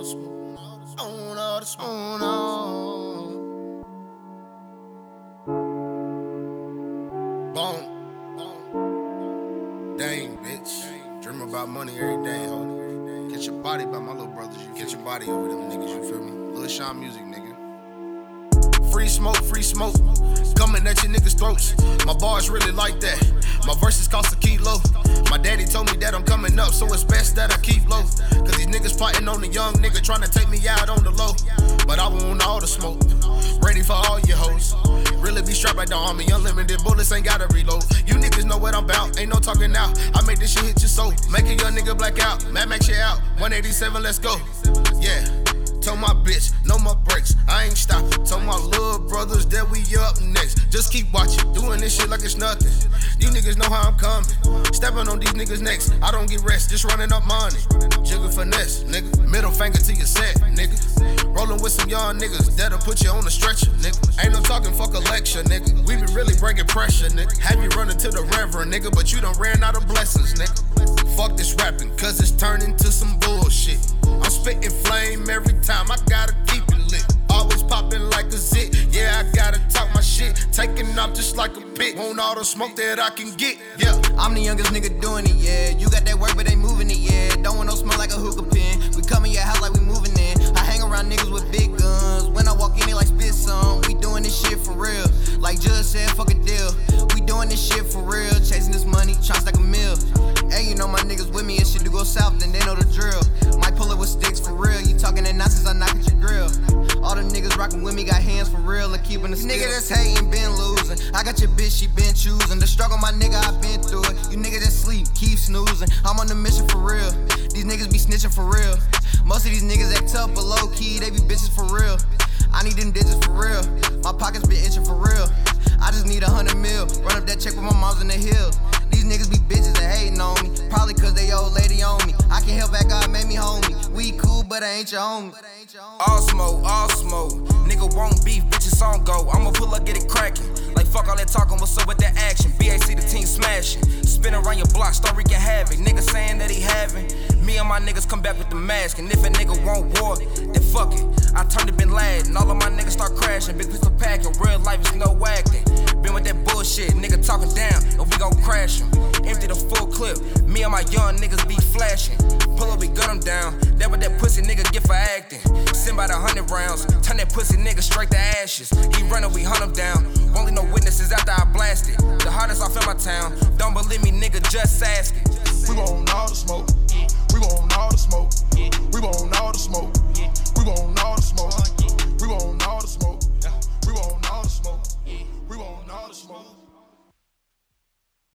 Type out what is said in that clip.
the smoke. I want all the smoke. I want. Boom. Dang, bitch. Dream about money every day, homie. Get your body by my little brothers. You get your body over them niggas, you feel me? Lil Sean music, nigga. Free smoke, free smoke. Coming at your niggas' throats. My bars really like that. My verses cost a kilo. My daddy told me that I'm coming up, so it's best that I keep low. Cause these niggas plotting on the young nigga trying to take me out on the low. But I want all the smoke. Ready for all your hoes. Really be strapped like the army. Unlimited bullets ain't gotta reload. You niggas know what I'm about. Ain't no talking now. I make this shit hit your soul. Make a young nigga black out. Mad Max shit out. 187, let's go. Yeah. Told my bitch, no more breaks. I ain't Just keep watching, doing this shit like it's nothing. You niggas know how I'm coming. Stepping on these niggas' necks. I don't get rest, just running up money. Jiggle finesse, nigga. Middle finger to your set, nigga. Rolling with some young niggas that'll put you on the stretcher, nigga. Ain't no talking fuck a lecture, nigga. We be really bringing pressure, nigga. Have you running to the reverend, nigga, but you done ran out of blessings, nigga. Fuck this rapping, cause it's turning to some bullshit. I'm spitting flame every time, I gotta keep it lit. Always popping like a like a bitch. Want all the smoke that I can get, yeah. I'm the youngest nigga doing it, yeah. You got that work, but they moving it, yeah. Don't want no smell like a hookah pin. We come in your house like we moving in. I hang around niggas with big guns. When I walk in, they like spit some. We doing this shit for real. Like just said, fuck a deal. We doing this shit for real. Chasing this money, trying stack a mill. Hey, you know my niggas with me and shit to go south, then they know the drill. Keeping the skill. Nigga that's hating been losing. I got your bitch, she been choosing. The struggle, my nigga, I been through it. You niggas that sleep, keep snoozing. I'm on the mission for real. These niggas be snitching for real. Most of these niggas act tough, but low key, they be bitches for real. I need them digits for real. My pockets been itching for real. I just need a hundred mil. Run up that check with my mom's in the hills. These niggas be bitches that hating on me. Probably cause they old lady on me. I can help that God made me homie. We cool, but I ain't your homie. All smoke, all smoke. Nigga won't beef, on go. I'ma pull up, get it crackin'. Like fuck all that talking, what's up with that action? BAC the team smashing. Spin around your block, start wreaking havoc. Nigga saying that he having. Me and my niggas come back with the mask. And if a nigga want war, then fuck it. I turn to Bin Laden. All of my niggas start crashing. Big pistol packing. Real life is no acting. Been with that bullshit, nigga talking down. And we gon' crash 'em. Empty the full clip. Me and my young niggas be flashing. Pull up, we gun down. That what that pussy rounds. Turn that pussy nigga straight to ashes. He running, we hunt him down. Only no witnesses after I blast it. The hardest off in my town. Don't believe me, nigga, just ask it. We want all the smoke.